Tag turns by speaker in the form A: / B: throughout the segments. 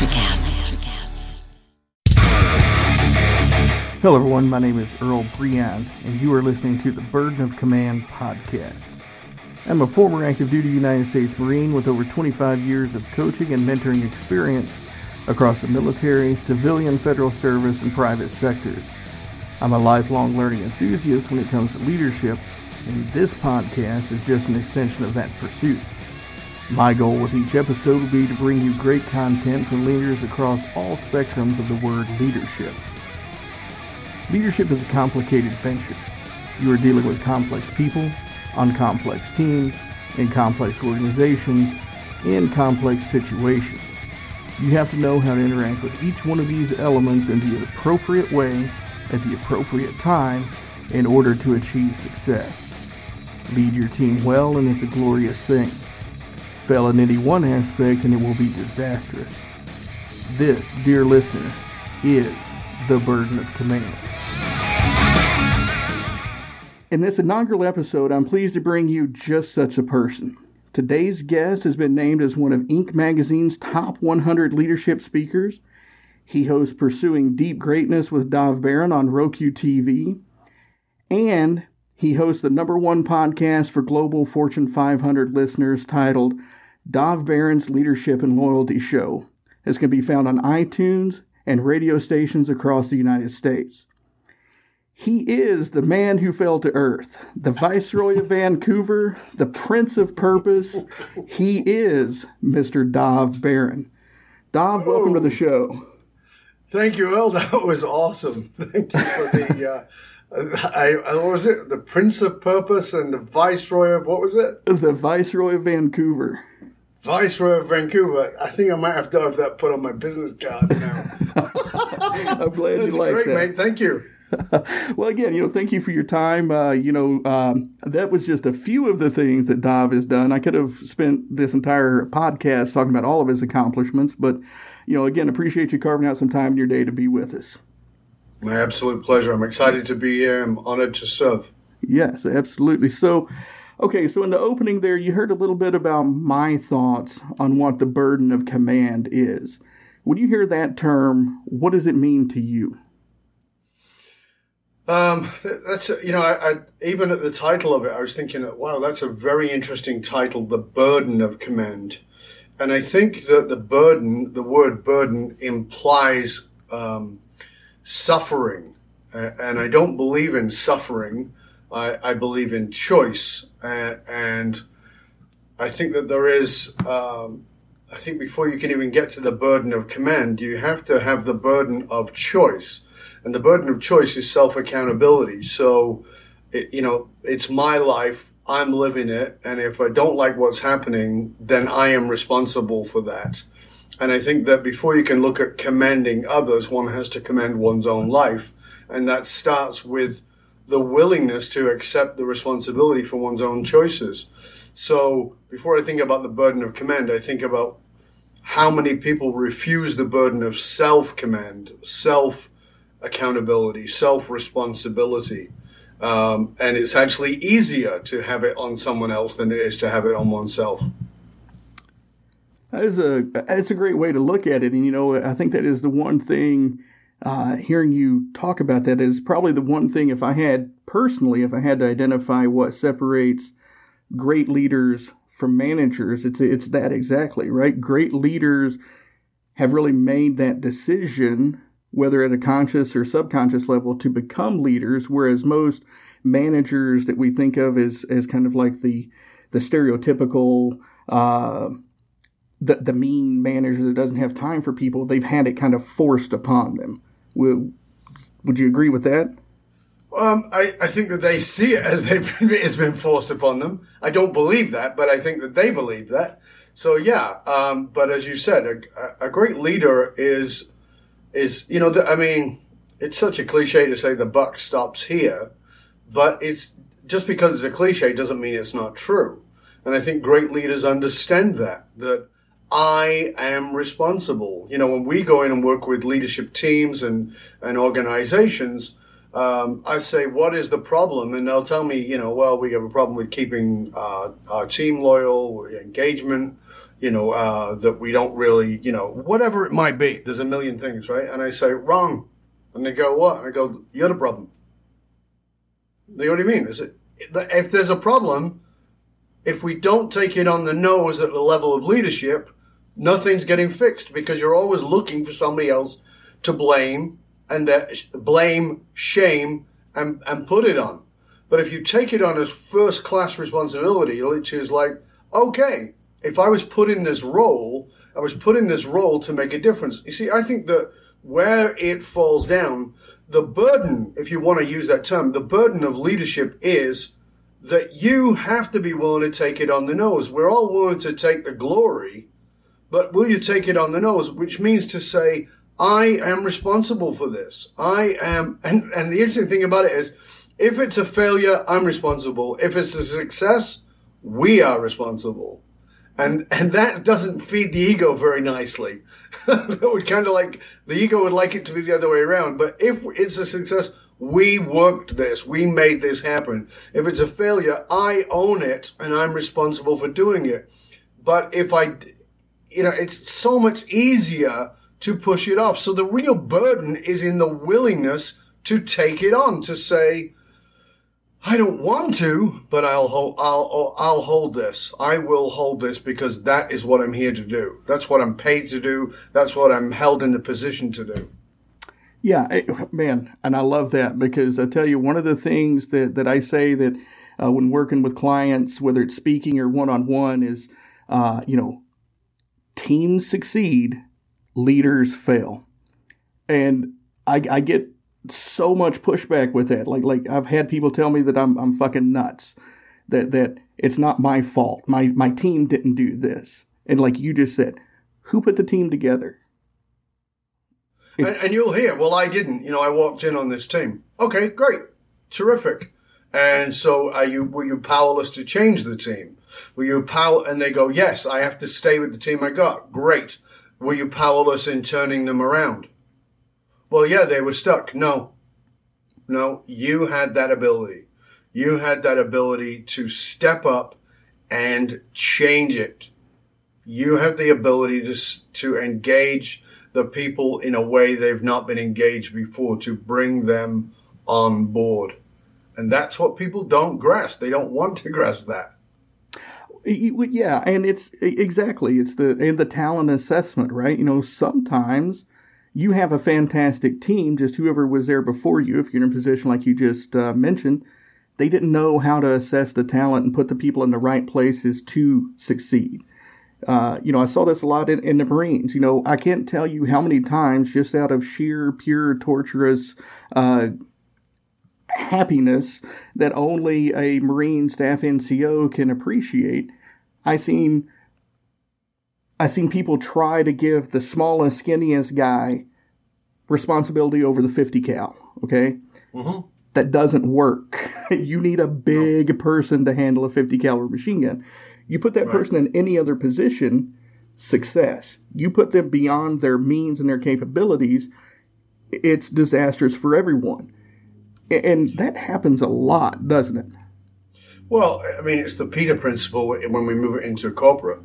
A: Electricast.
B: Hello, everyone. My name is Earl Breon, and you are listening to the Burden of Command podcast. I'm a former active duty United States Marine with over 25 years of coaching and mentoring experience across the military, civilian, federal service, and private sectors. I'm a lifelong learning enthusiast when it comes to leadership, and this podcast is just an extension of that pursuit. My goal with each episode will be to bring you great content from leaders across all spectrums of the word leadership. Leadership is a complicated venture. You are dealing with complex people, on complex teams, in complex organizations, in complex situations. You have to know how to interact with each one of these elements in the appropriate way at the appropriate time in order to achieve success. Lead your team well, and it's a glorious thing. Fail in any one aspect, and it will be disastrous. This, dear listener, is the burden of command. In this inaugural episode, I'm pleased to bring you just such a person. Today's guest has been named as one of Inc. magazine's top 100 leadership speakers. He hosts Pursuing Deep Greatness with Dov Baron on Roku TV. And he hosts the number one podcast for global Fortune 500 listeners titled Dov Baron's Leadership and Loyalty Show. This can be found on iTunes and radio stations across the United States. He is the man who fell to earth, the Viceroy of Vancouver, the Prince of Purpose. He is Mr. Dov Baron. Dov, welcome to the show.
C: Thank you, Earl. That was awesome. Thank you for the. Uh, I, I, what was it? The Prince of Purpose and the Viceroy of what was it?
B: The Viceroy of Vancouver.
C: Viceroy of Vancouver. I think I might have to have that put on my business cards now.
B: I'm glad
C: That's
B: you like
C: great,
B: that.
C: mate. Thank you.
B: well, again, you know, thank you for your time. Uh, you know, um, that was just a few of the things that Dov has done. I could have spent this entire podcast talking about all of his accomplishments, but you know, again, appreciate you carving out some time in your day to be with us.
C: My absolute pleasure. I'm excited to be here. I'm honored to serve.
B: Yes, absolutely. So, okay, so in the opening there, you heard a little bit about my thoughts on what the burden of command is. When you hear that term, what does it mean to you?
C: Um, that's you know, I, I, even at the title of it, I was thinking that wow, that's a very interesting title, the burden of command, and I think that the burden, the word burden, implies um, suffering, and I don't believe in suffering. I, I believe in choice, uh, and I think that there is. Um, I think before you can even get to the burden of command, you have to have the burden of choice and the burden of choice is self accountability. So, it, you know, it's my life. I'm living it. And if I don't like what's happening, then I am responsible for that. And I think that before you can look at commending others, one has to commend one's own life. And that starts with the willingness to accept the responsibility for one's own choices. So before I think about the burden of command, I think about how many people refuse the burden of self command, self accountability, self responsibility. Um, and it's actually easier to have it on someone else than it is to have it on oneself.
B: That is a that's a great way to look at it, and you know I think that is the one thing. Uh, hearing you talk about that is probably the one thing. If I had personally, if I had to identify what separates great leaders from managers, it's it's that exactly right. Great leaders have really made that decision whether at a conscious or subconscious level, to become leaders, whereas most managers that we think of as, as kind of like the, the stereotypical, uh, the, the mean manager that doesn't have time for people, they've had it kind of forced upon them. Would, you agree with that?
C: Um, I, I think that they see it as they've been, it's been forced upon them. I don't believe that, but I think that they believe that. So yeah, um, but as you said, a, a great leader is is you know I mean it's such a cliche to say the buck stops here, but it's just because it's a cliche doesn't mean it's not true. And I think great leaders understand that that I am responsible. You know, when we go in and work with leadership teams and and organizations, um, I say, what is the problem? And they'll tell me, you know, well, we have a problem with keeping uh, our team loyal, engagement, you know, uh, that we don't really, you know, whatever it might be. There's a million things, right? And I say, wrong. And they go, what? And I go, you're the problem. They go, what do you mean? Is it, if there's a problem, if we don't take it on the nose at the level of leadership, nothing's getting fixed because you're always looking for somebody else to blame and that blame, shame, and, and put it on. But if you take it on as first class responsibility, which is like, okay, if I was put in this role, I was put in this role to make a difference. You see, I think that where it falls down, the burden, if you want to use that term, the burden of leadership is that you have to be willing to take it on the nose. We're all willing to take the glory, but will you take it on the nose? Which means to say, I am responsible for this. I am, and, and the interesting thing about it is, if it's a failure, I'm responsible. If it's a success, we are responsible and and that doesn't feed the ego very nicely. that would kind of like the ego would like it to be the other way around. But if it's a success, we worked this, we made this happen. If it's a failure, I own it and I'm responsible for doing it. But if I, you know, it's so much easier to push it off. So the real burden is in the willingness to take it on, to say, I don't want to, but I'll hold, I'll, I'll hold this. I will hold this because that is what I'm here to do. That's what I'm paid to do. That's what I'm held in the position to do.
B: Yeah, man, and I love that because I tell you, one of the things that, that I say that uh, when working with clients, whether it's speaking or one on one, is, uh, you know, teams succeed, leaders fail. And I, I get so much pushback with that. Like like I've had people tell me that I'm I'm fucking nuts. That that it's not my fault. My my team didn't do this. And like you just said, who put the team together?
C: and, and you'll hear, well, I didn't. You know, I walked in on this team. Okay, great, terrific. And so, are you were you powerless to change the team? Were you power? And they go, yes, I have to stay with the team I got. Great. Were you powerless in turning them around? Well, yeah, they were stuck. No, no, you had that ability. You had that ability to step up and change it. You have the ability to, to engage the people in a way they've not been engaged before, to bring them on board. And that's what people don't grasp. They don't want to grasp that.
B: Yeah, and it's exactly it's the and the talent assessment, right? You know, sometimes you have a fantastic team, just whoever was there before you, if you're in a position like you just uh, mentioned, they didn't know how to assess the talent and put the people in the right places to succeed. Uh, you know, I saw this a lot in, in, the Marines. You know, I can't tell you how many times, just out of sheer, pure, torturous uh, happiness that only a Marine staff NCO can appreciate, I seen I seen people try to give the smallest, skinniest guy responsibility over the 50 cal. Okay. Mm-hmm. That doesn't work. you need a big no. person to handle a 50 caliber machine gun. You put that right. person in any other position, success. You put them beyond their means and their capabilities, it's disastrous for everyone. And that happens a lot, doesn't it?
C: Well, I mean, it's the Peter principle when we move it into corporate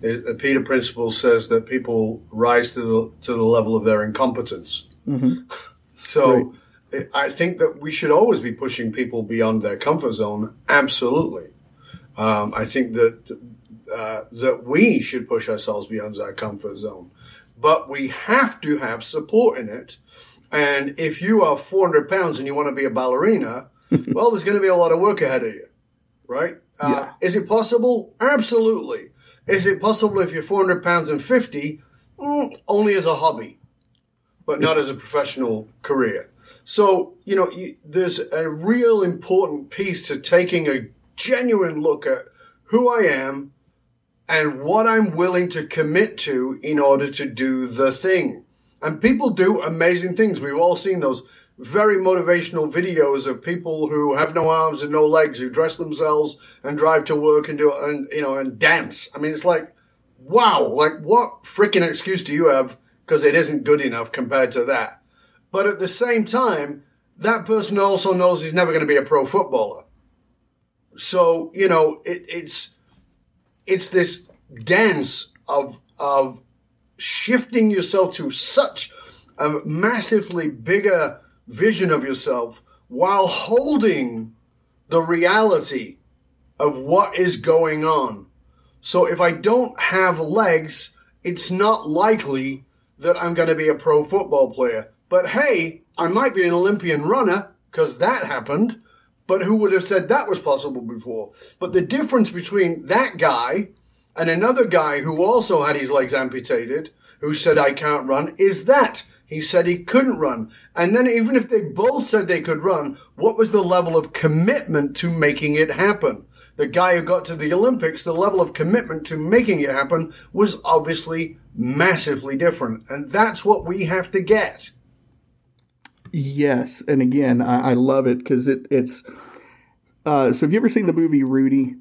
C: the Peter principle says that people rise to the, to the level of their incompetence. Mm-hmm. so right. I think that we should always be pushing people beyond their comfort zone. Absolutely. Um, I think that uh, that we should push ourselves beyond our comfort zone, but we have to have support in it. And if you are 400 pounds and you want to be a ballerina, well, there's going to be a lot of work ahead of you, right? Uh, yeah. Is it possible? Absolutely. Is it possible if you're 400 pounds and 50, mm, only as a hobby, but not as a professional career? So, you know, you, there's a real important piece to taking a genuine look at who I am and what I'm willing to commit to in order to do the thing. And people do amazing things. We've all seen those very motivational videos of people who have no arms and no legs who dress themselves and drive to work and do and you know and dance. I mean, it's like, wow, like what freaking excuse do you have because it isn't good enough compared to that? But at the same time, that person also knows he's never going to be a pro footballer. So you know, it, it's it's this dance of of shifting yourself to such a massively bigger vision of yourself while holding the reality of what is going on. So if I don't have legs, it's not likely that I'm going to be a pro football player. But hey, I might be an Olympian runner because that happened. But who would have said that was possible before? But the difference between that guy and another guy who also had his legs amputated, who said, I can't run, is that he said he couldn't run. And then even if they both said they could run, what was the level of commitment to making it happen? The guy who got to the Olympics, the level of commitment to making it happen was obviously massively different. And that's what we have to get.
B: Yes, and again, I, I love it because it, it's. Uh, so, have you ever seen the movie Rudy?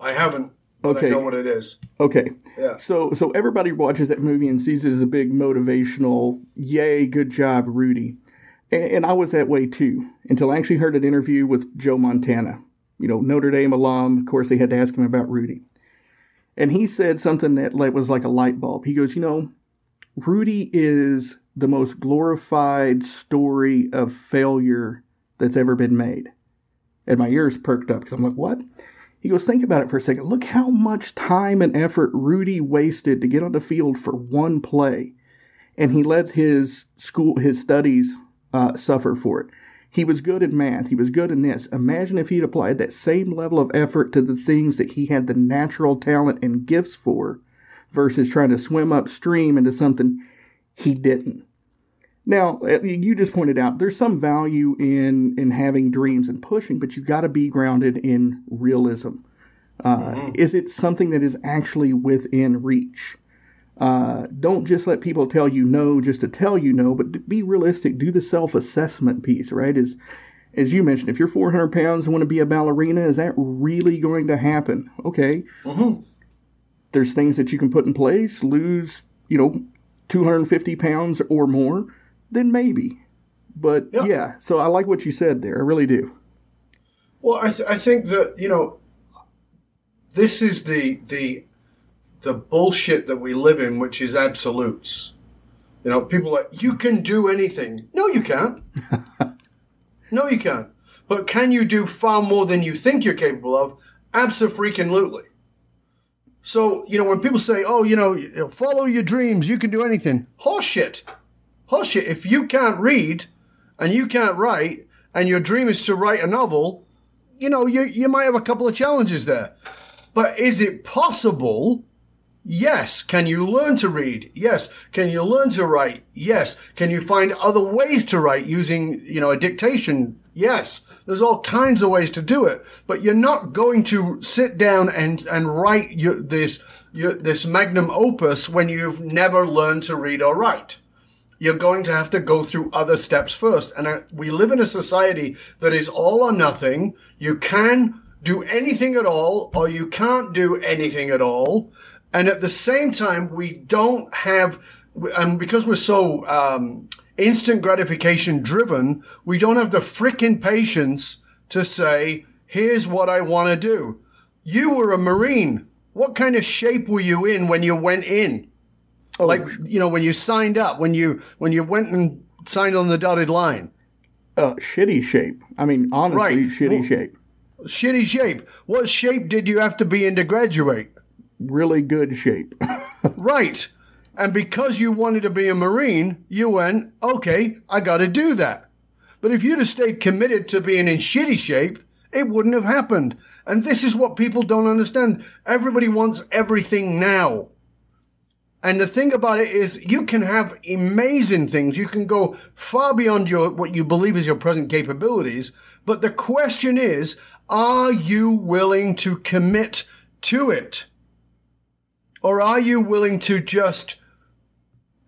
C: I haven't. Okay, I know what it is.
B: Okay, yeah. So, so everybody watches that movie and sees it as a big motivational, "Yay, good job, Rudy," and, and I was that way too until I actually heard an interview with Joe Montana. You know, Notre Dame alum. Of course, they had to ask him about Rudy, and he said something that like was like a light bulb. He goes, "You know, Rudy is the most glorified story of failure that's ever been made. And my ears perked up because I'm like, what? He goes, think about it for a second. Look how much time and effort Rudy wasted to get on the field for one play. And he let his school, his studies, uh, suffer for it. He was good at math. He was good in this. Imagine if he'd applied that same level of effort to the things that he had the natural talent and gifts for versus trying to swim upstream into something he didn't. Now, uh, you just pointed out there's some value in in having dreams and pushing, but you've got to be grounded in realism. Uh, mm-hmm. Is it something that is actually within reach? Uh, don't just let people tell you no just to tell you no, but be realistic. Do the self assessment piece, right? Is as you mentioned, if you're 400 pounds and want to be a ballerina, is that really going to happen? Okay. Mm-hmm. There's things that you can put in place, lose, you know, 250 pounds or more then maybe. But yep. yeah, so I like what you said there. I really do.
C: Well, I, th- I think that you know, this is the the the bullshit that we live in, which is absolutes. You know, people are like, you can do anything. No, you can't. no, you can't. But can you do far more than you think you're capable of? Absolutely. So, you know, when people say, oh, you know, follow your dreams, you can do anything. Horseshit. Horseshit, if you can't read and you can't write and your dream is to write a novel, you know, you, you might have a couple of challenges there. But is it possible? Yes. Can you learn to read? Yes. Can you learn to write? Yes. Can you find other ways to write using, you know, a dictation? Yes. There's all kinds of ways to do it, but you're not going to sit down and, and write your, this, your, this magnum opus when you've never learned to read or write you're going to have to go through other steps first. And uh, we live in a society that is all or nothing. You can do anything at all or you can't do anything at all. And at the same time, we don't have, and because we're so, um, instant gratification driven, we don't have the freaking patience to say, here's what I want to do. You were a Marine. What kind of shape were you in when you went in? Oh. Like you know when you signed up, when you when you went and signed on the dotted line.
B: Uh, shitty shape. I mean, honestly, right. shitty well, shape.
C: Shitty shape. What shape did you have to be in to graduate?
B: Really good shape.
C: right. And because you wanted to be a Marine, you went, okay, I got to do that. But if you'd have stayed committed to being in shitty shape, it wouldn't have happened. And this is what people don't understand. Everybody wants everything now. And the thing about it is you can have amazing things. You can go far beyond your, what you believe is your present capabilities. But the question is, are you willing to commit to it? Or are you willing to just,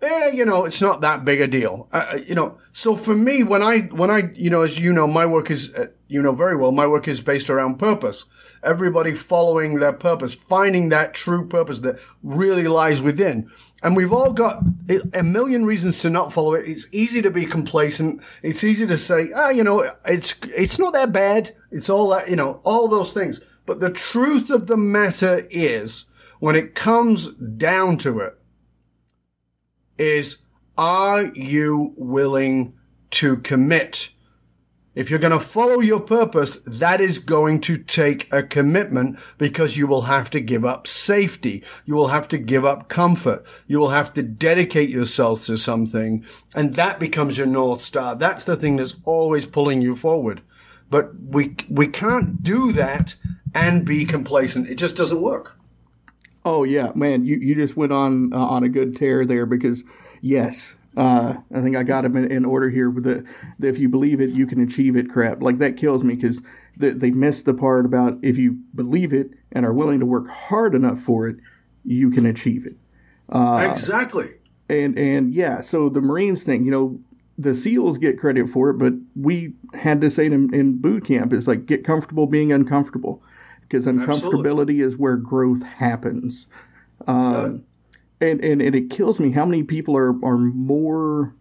C: eh, you know, it's not that big a deal. Uh, uh you know, so for me, when I, when I, you know, as you know, my work is, uh, you know very well, my work is based around purpose everybody following their purpose, finding that true purpose that really lies within. And we've all got a million reasons to not follow it. It's easy to be complacent. It's easy to say, ah, you know, it's, it's not that bad. It's all that, you know, all those things. But the truth of the matter is when it comes down to it, is are you willing to commit? If you're going to follow your purpose, that is going to take a commitment because you will have to give up safety. You will have to give up comfort. You will have to dedicate yourself to something. And that becomes your North Star. That's the thing that's always pulling you forward. But we, we can't do that and be complacent. It just doesn't work.
B: Oh yeah, man, you, you just went on uh, on a good tear there because yes, uh, I think I got him in, in order here with the, the, if you believe it, you can achieve it crap. Like that kills me because the, they missed the part about if you believe it and are willing to work hard enough for it, you can achieve it.
C: Uh, exactly.
B: And and yeah, so the Marines thing, you know, the SEALs get credit for it, but we had to say in, in boot camp is like get comfortable being uncomfortable because uncomfortability Absolutely. is where growth happens. Um, and, and, and it kills me how many people are, are more,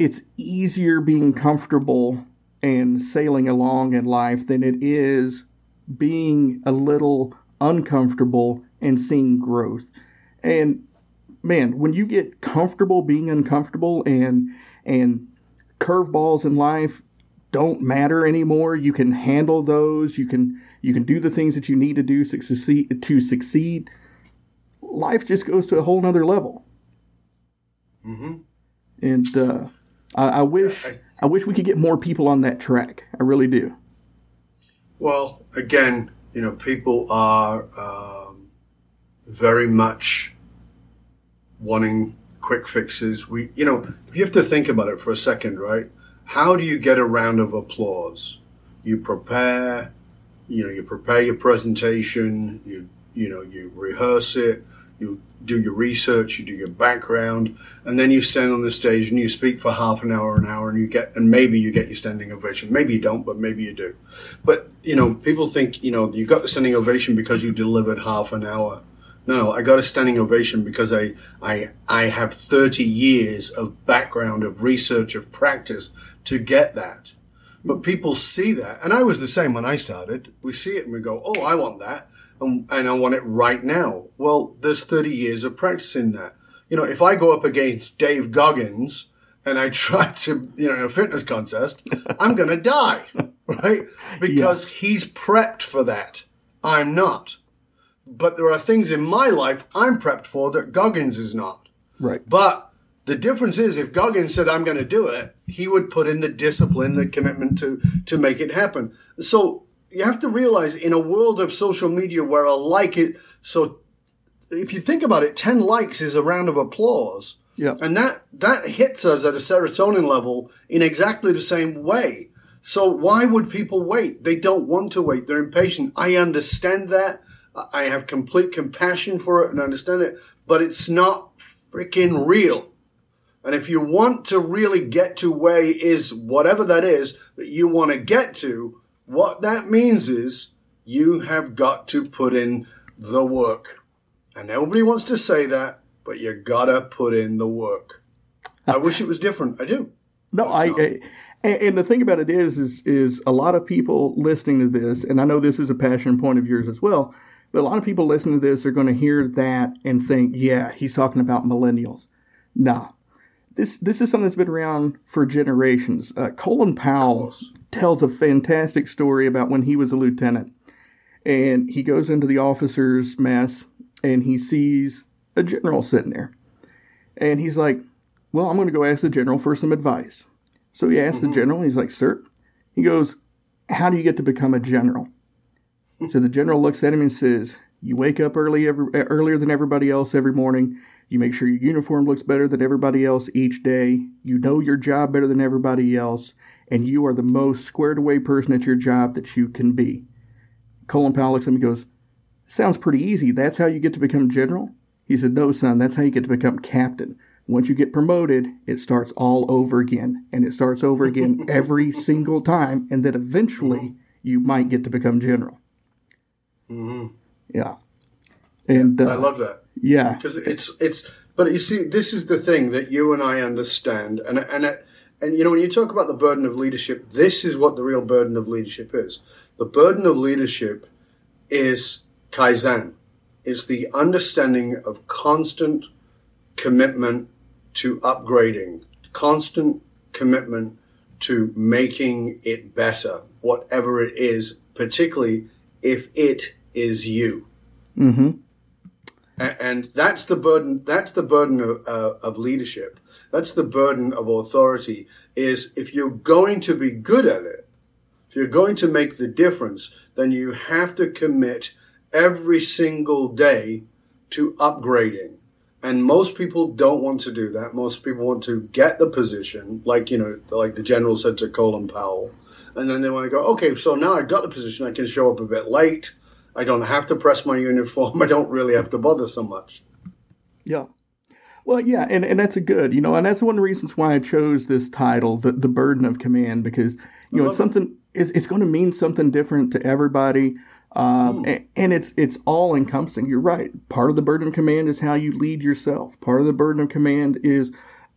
B: it's easier being comfortable and sailing along in life than it is being a little uncomfortable and seeing growth. And man, when you get comfortable being uncomfortable and, and curveballs in life don't matter anymore, you can handle those. You can, you can do the things that you need to do to succeed. To succeed. Life just goes to a whole nother level. Mm-hmm. And uh, I, I, wish I, I wish we could get more people on that track. I really do.
C: Well, again, you know, people are um, very much wanting quick fixes. We, you know, you have to think about it for a second, right? How do you get a round of applause? You prepare, you know, you prepare your presentation, you you know, you rehearse it, you do your research, you do your background, and then you stand on the stage and you speak for half an hour, an hour, and you get, and maybe you get your standing ovation. Maybe you don't, but maybe you do. But you know, people think you know you got the standing ovation because you delivered half an hour. No, I got a standing ovation because I I I have thirty years of background of research of practice to get that. But people see that, and I was the same when I started. We see it and we go, "Oh, I want that," and, and I want it right now. Well, there's 30 years of practicing that. You know, if I go up against Dave Goggins and I try to, you know, in a fitness contest, I'm going to die, right? Because yeah. he's prepped for that. I'm not. But there are things in my life I'm prepped for that Goggins is not.
B: Right.
C: But the difference is if Goggins said, I'm going to do it, he would put in the discipline, the commitment to, to make it happen. So you have to realize in a world of social media where a like it, so if you think about it, 10 likes is a round of applause.
B: Yeah.
C: And that, that hits us at a serotonin level in exactly the same way. So why would people wait? They don't want to wait. They're impatient. I understand that. I have complete compassion for it and understand it, but it's not freaking real. And if you want to really get to where is whatever that is that you want to get to, what that means is you have got to put in the work. And nobody wants to say that, but you gotta put in the work. I wish it was different. I do.
B: No, I, I and the thing about it is, is, is a lot of people listening to this, and I know this is a passion point of yours as well, but a lot of people listening to this are going to hear that and think, yeah, he's talking about millennials. No, this this is something that's been around for generations. Uh, Colin Powell tells a fantastic story about when he was a lieutenant, and he goes into the officers' mess and he sees a general sitting there, and he's like, "Well, I'm going to go ask the general for some advice." So he asks mm-hmm. the general. He's like, "Sir," he goes, "How do you get to become a general?" so the general looks at him and says, "You wake up early every, earlier than everybody else every morning." You make sure your uniform looks better than everybody else each day. You know your job better than everybody else. And you are the most squared away person at your job that you can be. Colin Powell looks at me and goes, Sounds pretty easy. That's how you get to become general? He said, No, son, that's how you get to become captain. Once you get promoted, it starts all over again. And it starts over again every single time. And then eventually you might get to become general. Mm-hmm. Yeah. And
C: uh, I love that.
B: Yeah,
C: because it's it's. But you see, this is the thing that you and I understand, and and it, and you know when you talk about the burden of leadership, this is what the real burden of leadership is. The burden of leadership is kaizen. It's the understanding of constant commitment to upgrading, constant commitment to making it better, whatever it is, particularly if it is you.
B: Mm-hmm.
C: And that's the burden. That's the burden of, uh, of leadership. That's the burden of authority. Is if you're going to be good at it, if you're going to make the difference, then you have to commit every single day to upgrading. And most people don't want to do that. Most people want to get the position, like you know, like the general said to Colin Powell, and then they want to go, okay, so now I got the position, I can show up a bit late. I don't have to press my uniform. I don't really have to bother so much.
B: Yeah. Well, yeah, and, and that's a good, you know, and that's one of the reasons why I chose this title, the, the burden of command, because, you know, it's something, it's, it's going to mean something different to everybody. Um, and, and, it's, it's all encompassing. You're right. Part of the burden of command is how you lead yourself. Part of the burden of command is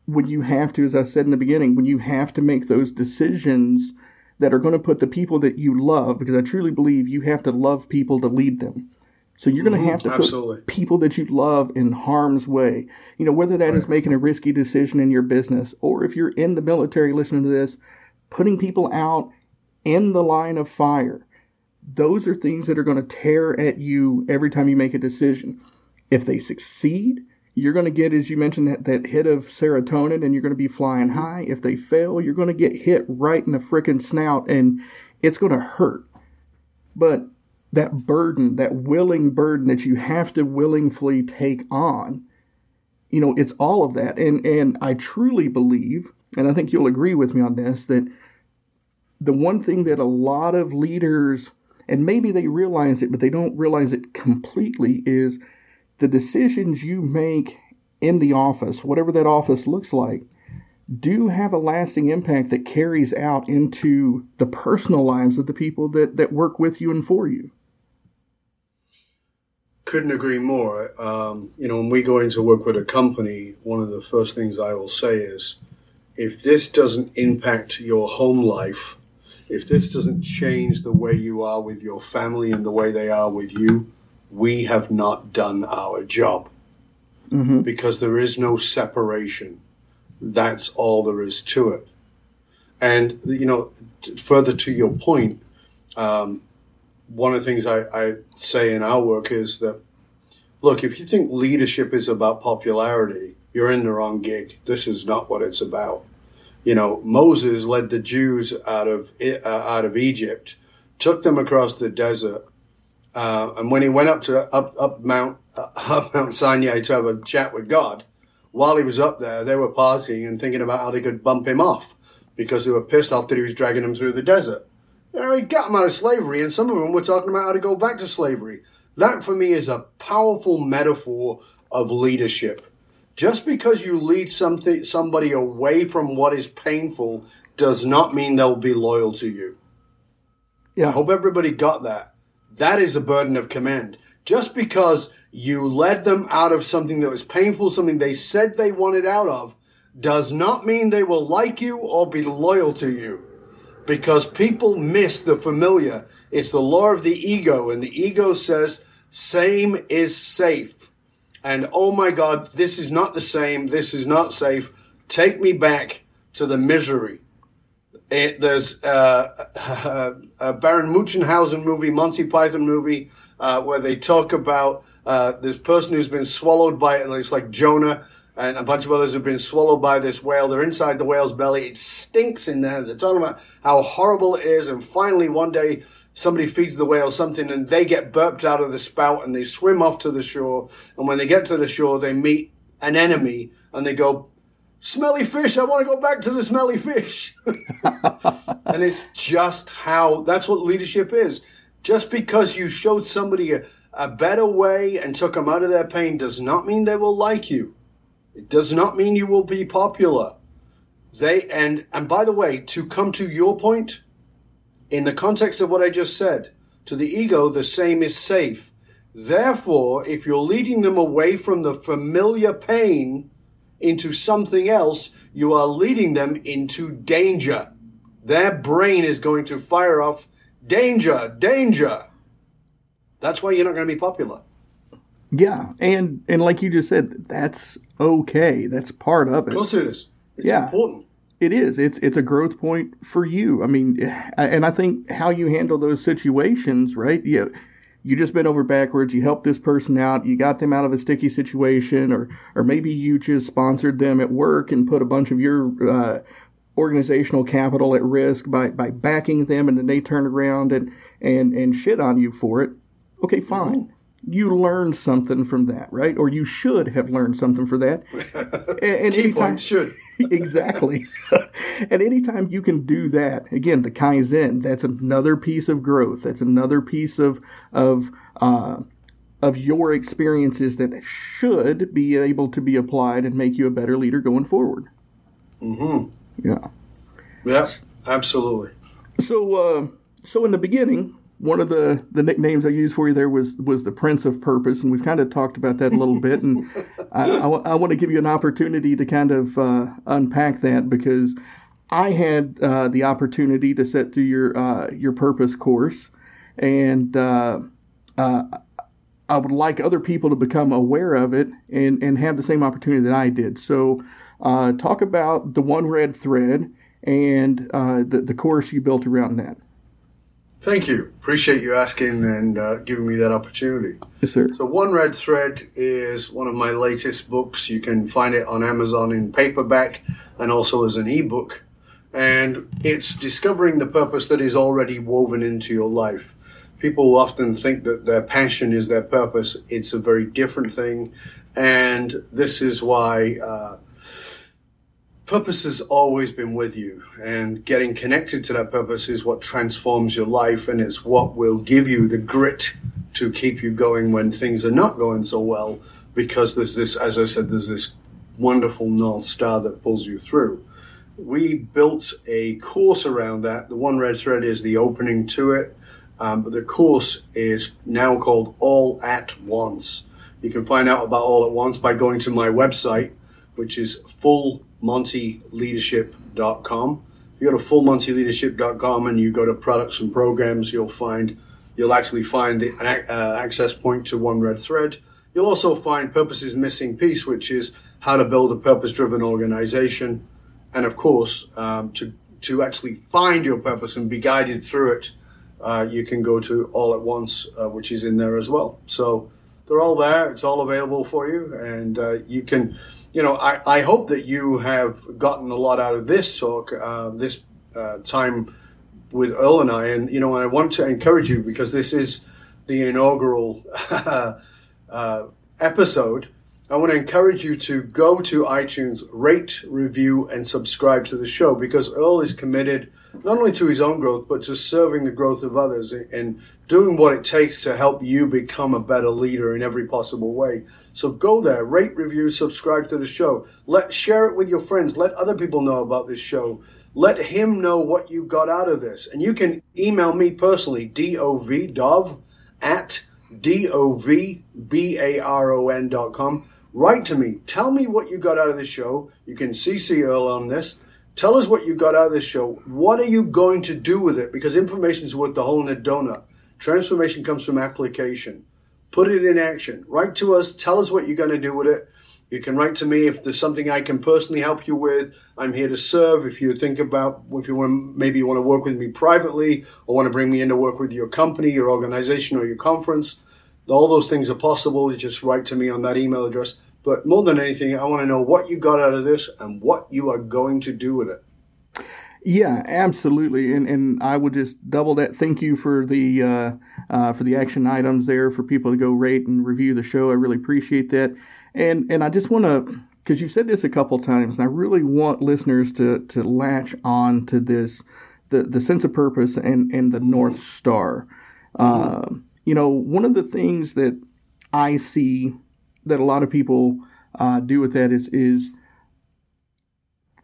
B: when you have to, as I said in the beginning, when you have to make those decisions that are going to put the people that you love, because I truly believe you have to love people to lead them. So you're going to mm-hmm. have to Absolutely. put people that you love in harm's way. You know, whether that right. is making a risky decision in your business or if you're in the military listening to this, putting people out in the line of fire. Those are things that are going to tear at you every time you make a decision. If they succeed, you're going to get, as you mentioned, that, that hit of serotonin and you're going to be flying high. If they fail, you're going to get hit right in the freaking snout and it's going to hurt. But that burden, that willing burden that you have to willingly take on, you know, it's all of that. And, and I truly believe, and I think you'll agree with me on this, that the one thing that a lot of leaders, and maybe they realize it, but they don't realize it completely, is the decisions you make in the office, whatever that office looks like, do have a lasting impact that carries out into the personal lives of the people that, that work with you and for you.
C: Couldn't agree more. Um, you know, when we go into work with a company, one of the first things I will say is if this doesn't impact your home life, if this doesn't change the way you are with your family and the way they are with you, we have not done our job mm-hmm. because there is no separation. That's all there is to it. And, you know, further to your point, um, one of the things I, I say in our work is that, look, if you think leadership is about popularity, you're in the wrong gig. This is not what it's about. You know, Moses led the Jews out of uh, out of Egypt, took them across the desert, uh, and when he went up to up up Mount uh, up Mount Sinai to have a chat with God, while he was up there, they were partying and thinking about how they could bump him off because they were pissed off that he was dragging them through the desert. You know, he got them out of slavery, and some of them were talking about how to go back to slavery. That for me is a powerful metaphor of leadership. Just because you lead something somebody away from what is painful does not mean they'll be loyal to you. Yeah. I hope everybody got that. That is a burden of command. Just because you led them out of something that was painful, something they said they wanted out of, does not mean they will like you or be loyal to you. Because people miss the familiar. It's the law of the ego, and the ego says, same is safe. And oh my God, this is not the same. This is not safe. Take me back to the misery. It, there's uh, a Baron Munchausen movie, Monty Python movie, uh, where they talk about uh, this person who's been swallowed by it. and It's like Jonah and a bunch of others have been swallowed by this whale. They're inside the whale's belly. It stinks in there. They're talking about how horrible it is. And finally, one day, somebody feeds the whale something and they get burped out of the spout and they swim off to the shore. And when they get to the shore, they meet an enemy and they go, smelly fish. I want to go back to the smelly fish. and it's just how that's what leadership is. Just because you showed somebody a, a better way and took them out of their pain does not mean they will like you. It does not mean you will be popular. They and and by the way, to come to your point, in the context of what I just said, to the ego, the same is safe. Therefore, if you're leading them away from the familiar pain, into something else, you are leading them into danger. Their brain is going to fire off danger, danger. That's why you're not going to be popular.
B: Yeah, and and like you just said, that's okay. That's part of it.
C: Of course, it is. It's
B: Yeah.
C: important.
B: It is. It's it's a growth point for you. I mean, and I think how you handle those situations, right? You you just bent over backwards. You helped this person out. You got them out of a sticky situation, or or maybe you just sponsored them at work and put a bunch of your uh, organizational capital at risk by by backing them, and then they turn around and and and shit on you for it. Okay, fine. You learn something from that, right? Or you should have learned something for that. And, and
C: Key
B: anytime-
C: should.
B: exactly. and anytime you can do that, again, the kaizen, that's another piece of growth. That's another piece of of uh, of your experiences that should be able to be applied and make you a better leader going forward. Mm-hmm. Yeah.
C: Yes, absolutely.
B: So, uh, so in the beginning, one of the, the nicknames I used for you there was was the Prince of Purpose, and we've kind of talked about that a little bit. And I, I, want to give you an opportunity to kind of uh, unpack that because I had uh, the opportunity to sit through your uh, your purpose course, and uh, uh, I would like other people to become aware of it and and have the same opportunity that I did. So, uh, talk about the one red thread and uh, the the course you built around that.
C: Thank you. Appreciate you asking and uh, giving me that opportunity.
B: Yes, sir.
C: So, One Red Thread is one of my latest books. You can find it on Amazon in paperback and also as an ebook. And it's discovering the purpose that is already woven into your life. People often think that their passion is their purpose. It's a very different thing. And this is why uh, purpose has always been with you. And getting connected to that purpose is what transforms your life. And it's what will give you the grit to keep you going when things are not going so well because there's this as i said there's this wonderful north star that pulls you through we built a course around that the one red thread is the opening to it um, but the course is now called all at once you can find out about all at once by going to my website which is fullmontyleadership.com if you go to fullmontyleadership.com and you go to products and programs you'll find You'll actually find the, uh, access point to One Red Thread. You'll also find Purpose's Missing Piece, which is how to build a purpose driven organization. And of course, um, to, to actually find your purpose and be guided through it, uh, you can go to All at Once, uh, which is in there as well. So they're all there. It's all available for you. And uh, you can, you know, I, I hope that you have gotten a lot out of this talk, uh, this uh, time with Earl and I, and you know, I want to encourage you because this is the inaugural uh, episode. I want to encourage you to go to iTunes, rate, review, and subscribe to the show because Earl is committed not only to his own growth but to serving the growth of others and doing what it takes to help you become a better leader in every possible way. So go there, rate, review, subscribe to the show. Let share it with your friends. Let other people know about this show let him know what you got out of this. And you can email me personally, dov, dov, at D-O-V-B-A-R-O-N dot com. Write to me. Tell me what you got out of this show. You can CC Earl on this. Tell us what you got out of this show. What are you going to do with it? Because information is worth the hole in a donut. Transformation comes from application. Put it in action. Write to us. Tell us what you're going to do with it. You can write to me if there's something I can personally help you with. I'm here to serve. If you think about, if you want maybe you want to work with me privately or want to bring me in to work with your company, your organization, or your conference, all those things are possible. You just write to me on that email address. But more than anything, I want to know what you got out of this and what you are going to do with it.
B: Yeah, absolutely, and and I would just double that. Thank you for the uh, uh, for the action items there for people to go rate and review the show. I really appreciate that, and and I just want to because you've said this a couple times, and I really want listeners to to latch on to this the the sense of purpose and and the north star. Uh, you know, one of the things that I see that a lot of people uh, do with that is is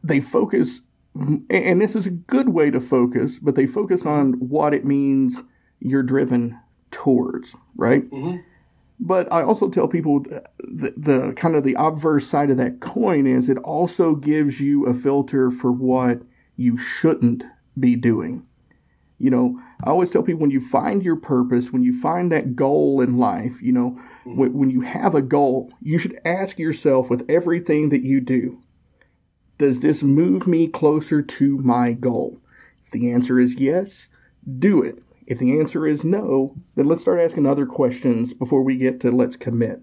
B: they focus and this is a good way to focus, but they focus on what it means you're driven towards, right? Mm-hmm. But I also tell people the, the, the, kind of the obverse side of that coin is it also gives you a filter for what you shouldn't be doing. You know, I always tell people when you find your purpose, when you find that goal in life, you know, Mm-hmm. when, when you have a goal, you should ask yourself with everything that you do, does this move me closer to my goal? If the answer is yes, do it. If the answer is no, then let's start asking other questions before we get to let's commit.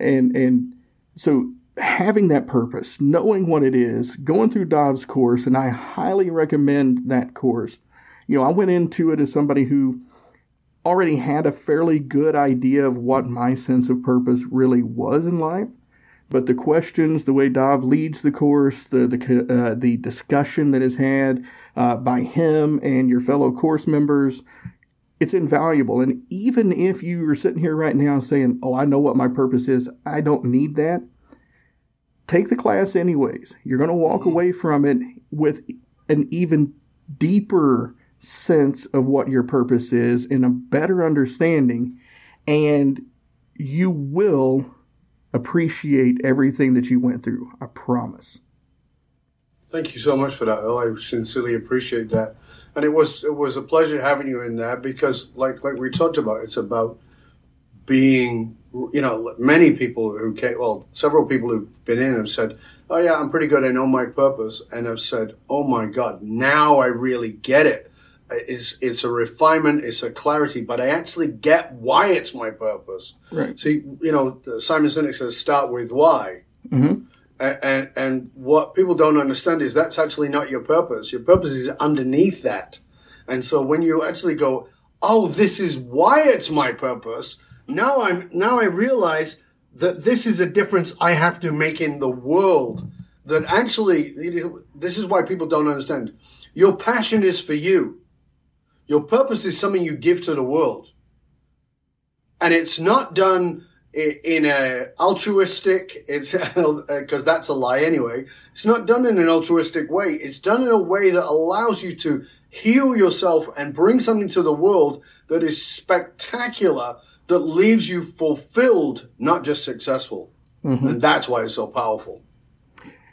B: And and so having that purpose, knowing what it is, going through Dov's course, and I highly recommend that course. You know, I went into it as somebody who already had a fairly good idea of what my sense of purpose really was in life. But the questions, the way Dov leads the course, the the uh, the discussion that is had uh, by him and your fellow course members, it's invaluable. And even if you are sitting here right now saying, "Oh, I know what my purpose is. I don't need that," take the class anyways. You're going to walk mm-hmm. away from it with an even deeper sense of what your purpose is and a better understanding, and you will appreciate everything that you went through. I promise.
C: Thank you so much for that. I sincerely appreciate that. And it was it was a pleasure having you in there because, like like we talked about, it's about being. You know, many people who came, well, several people who've been in have said, "Oh yeah, I'm pretty good. I know my purpose," and have said, "Oh my God, now I really get it." It's it's a refinement, it's a clarity, but I actually get why it's my purpose.
B: Right.
C: See, you know, Simon Sinek says start with why. Mm-hmm. And, and, and what people don't understand is that's actually not your purpose. Your purpose is underneath that. And so when you actually go, oh, this is why it's my purpose. Now I'm now I realize that this is a difference I have to make in the world. That actually, this is why people don't understand. Your passion is for you. Your purpose is something you give to the world. And it's not done in a altruistic, it's because that's a lie anyway. It's not done in an altruistic way. It's done in a way that allows you to heal yourself and bring something to the world that is spectacular, that leaves you fulfilled, not just successful. Mm-hmm. And that's why it's so powerful.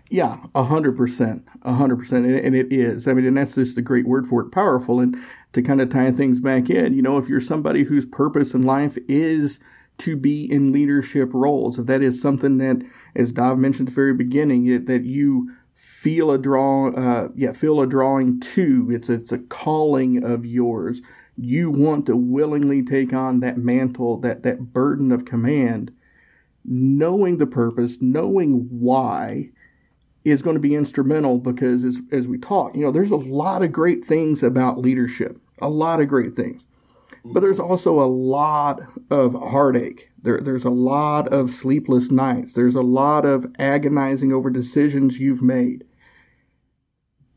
B: Yeah, a hundred percent, a hundred percent, and it is. I mean, and that's just a great word for it, powerful. And to kind of tie things back in, you know, if you're somebody whose purpose in life is to be in leadership roles, if that is something that, as Dov mentioned at the very beginning, it, that you feel a draw, uh, yeah, feel a drawing to, it's it's a calling of yours. You want to willingly take on that mantle, that that burden of command, knowing the purpose, knowing why is going to be instrumental because as, as we talk, you know, there's a lot of great things about leadership, a lot of great things. But there's also a lot of heartache. There, there's a lot of sleepless nights. There's a lot of agonizing over decisions you've made.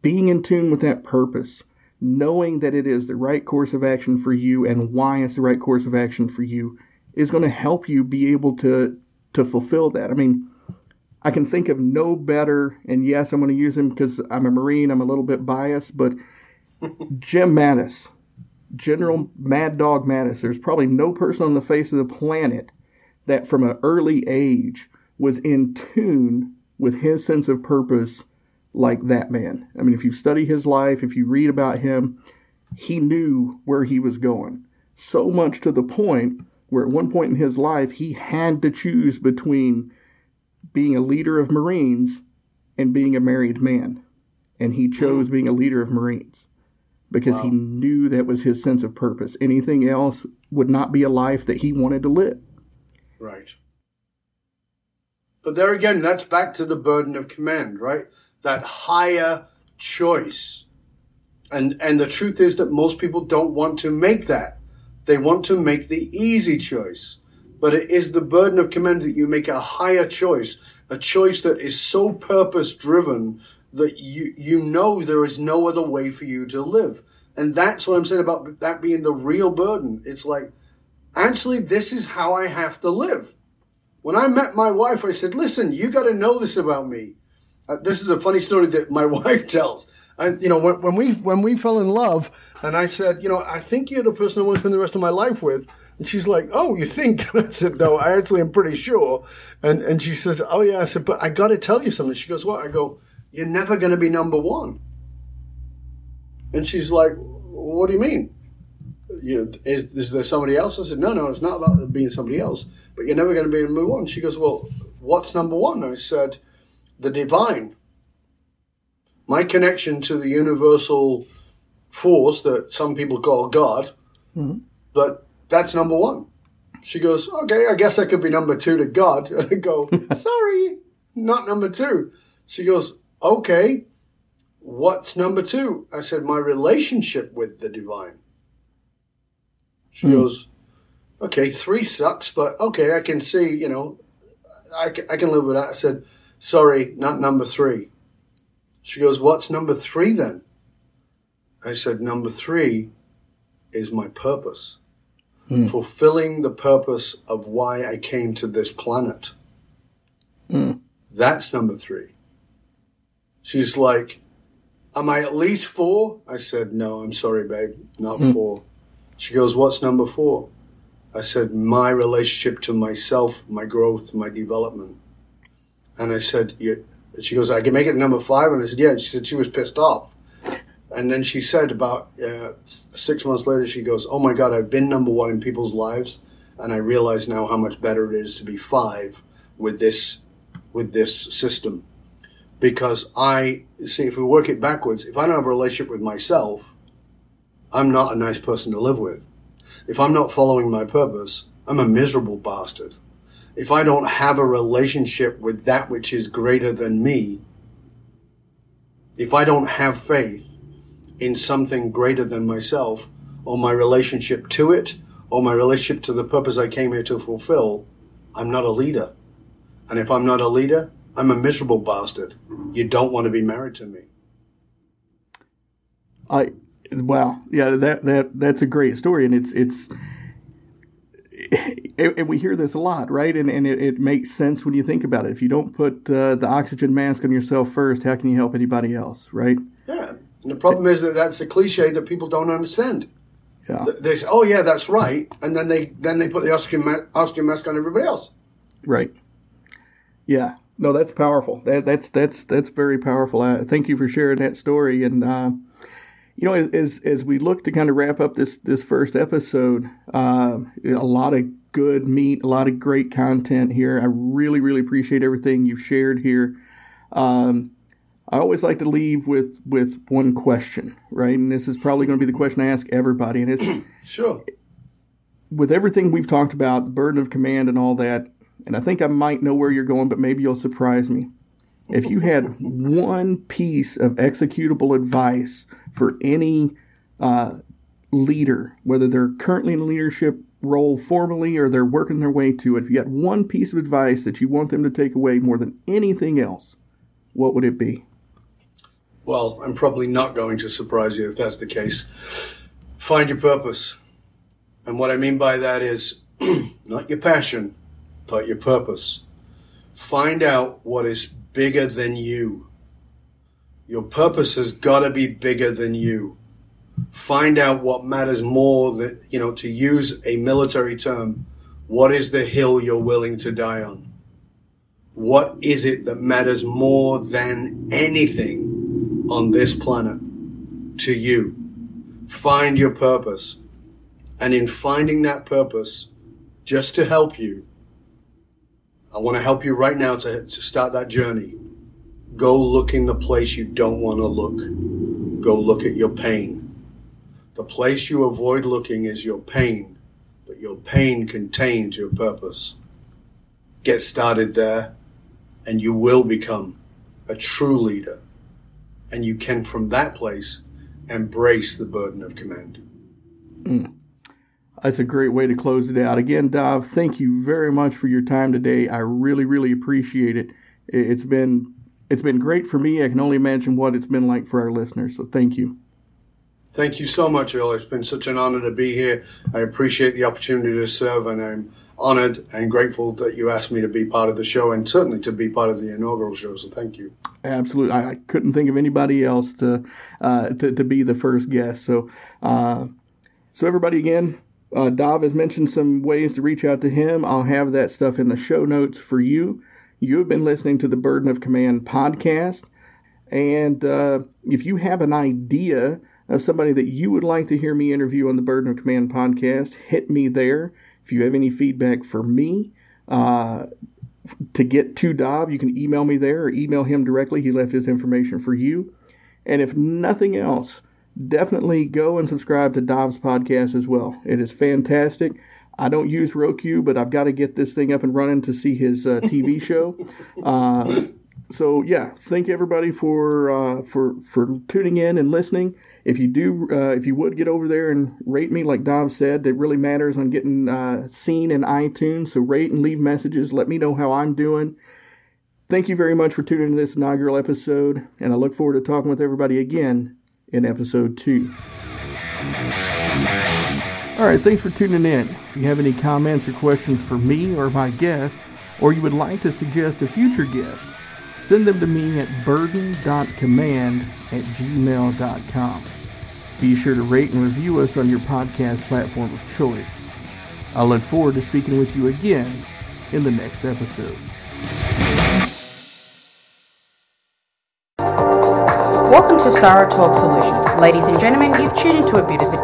B: Being in tune with that purpose, knowing that it is the right course of action for you and why it's the right course of action for you is going to help you be able to, to fulfill that. I mean, I can think of no better, and yes, I'm going to use him because I'm a Marine, I'm a little bit biased, but Jim Mattis, General Mad Dog Mattis, there's probably no person on the face of the planet that from an early age was in tune with his sense of purpose like that man. I mean, if you study his life, if you read about him, he knew where he was going. So much to the point where at one point in his life, he had to choose between being a leader of Marines and being a married man. And he chose hmm. being a leader of Marines because wow. he knew that was his sense of purpose. Anything else would not be a life that he wanted to live.
C: Right. But there again, that's back to the burden of command, right? That higher choice. And and the truth is that most people don't want to make that. They want to make the easy choice but it is the burden of command that you make a higher choice, a choice that is so purpose driven that you, you know there is no other way for you to live. And that's what I'm saying about that being the real burden. It's like, actually, this is how I have to live. When I met my wife, I said, listen, you got to know this about me. Uh, this is a funny story that my wife tells. I, you know, when, when we when we fell in love, and I said, you know, I think you're the person I want to spend the rest of my life with. And she's like, "Oh, you think?" I said, "No, I actually am pretty sure." And and she says, "Oh yeah." I said, "But I got to tell you something." She goes, "What?" I go, "You're never going to be number one." And she's like, "What do you mean? You know, is, is there somebody else?" I said, "No, no, it's not about being somebody else. but you're never going to be number one. She goes, well, what's number one? I said, the divine. My connection to the universal force that some people call God, mm-hmm. but that's number one. She goes, okay, I guess I could be number two to God. I go, sorry, not number two. She goes, okay, what's number two? I said, my relationship with the divine. She mm. goes, okay, three sucks, but okay, I can see, you know, I I can live with that. I said, sorry, not number three. She goes, what's number three then? I said, number three is my purpose. Mm. Fulfilling the purpose of why I came to this planet. Mm. That's number three. She's like, Am I at least four? I said, No, I'm sorry, babe, not mm. four. She goes, What's number four? I said, My relationship to myself, my growth, my development. And I said, She goes, I can make it number five. And I said, Yeah. And she said she was pissed off. And then she said, about uh, six months later, she goes, Oh my God, I've been number one in people's lives. And I realize now how much better it is to be five with this, with this system. Because I see, if we work it backwards, if I don't have a relationship with myself, I'm not a nice person to live with. If I'm not following my purpose, I'm a miserable bastard. If I don't have a relationship with that which is greater than me, if I don't have faith in something greater than myself, or my relationship to it, or my relationship to the purpose I came here to fulfill, I'm not a leader. And if I'm not a leader, I'm a miserable bastard. You don't want to be married to me.
B: I Wow, yeah, that that that's a great story, and it's it's. And we hear this a lot, right? And, and it, it makes sense when you think about it. If you don't put uh, the oxygen mask on yourself first, how can you help anybody else, right?
C: Yeah. And the problem is that that's a cliche that people don't understand. Yeah. They say, "Oh yeah, that's right," and then they then they put the oxygen, ma- oxygen mask on everybody else.
B: Right. Yeah. No, that's powerful. That, that's that's that's very powerful. Uh, thank you for sharing that story. And uh, you know, as as we look to kind of wrap up this this first episode, uh, a lot of good meat, a lot of great content here. I really really appreciate everything you've shared here. Um, I always like to leave with with one question, right? And this is probably going to be the question I ask everybody, and it's
C: sure.
B: With everything we've talked about, the burden of command and all that, and I think I might know where you're going, but maybe you'll surprise me. If you had one piece of executable advice for any uh, leader, whether they're currently in a leadership role formally or they're working their way to it, if you had one piece of advice that you want them to take away more than anything else, what would it be?
C: Well, I'm probably not going to surprise you if that's the case. Find your purpose. And what I mean by that is not your passion, but your purpose. Find out what is bigger than you. Your purpose has got to be bigger than you. Find out what matters more that, you know, to use a military term, what is the hill you're willing to die on? What is it that matters more than anything on this planet to you? Find your purpose. And in finding that purpose, just to help you, I want to help you right now to, to start that journey. Go look in the place you don't want to look. Go look at your pain. The place you avoid looking is your pain, but your pain contains your purpose. Get started there, and you will become a true leader. And you can, from that place, embrace the burden of command.
B: Mm. That's a great way to close it out. Again, Dov, thank you very much for your time today. I really, really appreciate it. It's been it's been great for me. I can only imagine what it's been like for our listeners. So thank you.
C: Thank you so much, Earl. It's been such an honor to be here. I appreciate the opportunity to serve, and I'm honored and grateful that you asked me to be part of the show and certainly to be part of the inaugural show. So thank you.
B: Absolutely. I, couldn't think of anybody else to, uh, to, to, be the first guest. So, uh, so everybody again, uh, Dov has mentioned some ways to reach out to him. I'll have that stuff in the show notes for you. You have been listening to the Burden of Command podcast. And uh, if you have an idea of somebody that you would like to hear me interview on the Burden of Command podcast, hit me there. If you have any feedback for me, Uh, to get to Dov, you can email me there or email him directly. He left his information for you. And if nothing else, definitely go and subscribe to Dov's podcast as well. It is fantastic. I don't use Roku, but I've got to get this thing up and running to see his uh, TV show. Uh, so yeah, thank everybody for uh, for for tuning in and listening. If you do, uh, if you would get over there and rate me, like Dom said, it really matters on getting uh, seen in iTunes. So rate and leave messages. Let me know how I'm doing. Thank you very much for tuning in to this inaugural episode, and I look forward to talking with everybody again in episode two. All right, thanks for tuning in. If you have any comments or questions for me or my guest, or you would like to suggest a future guest, send them to me at burden.command at gmail.com. Be sure to rate and review us on your podcast platform of choice. I look forward to speaking with you again in the next episode.
A: Welcome to Sarah Talk Solutions. Ladies and gentlemen, you've tuned into a bit of a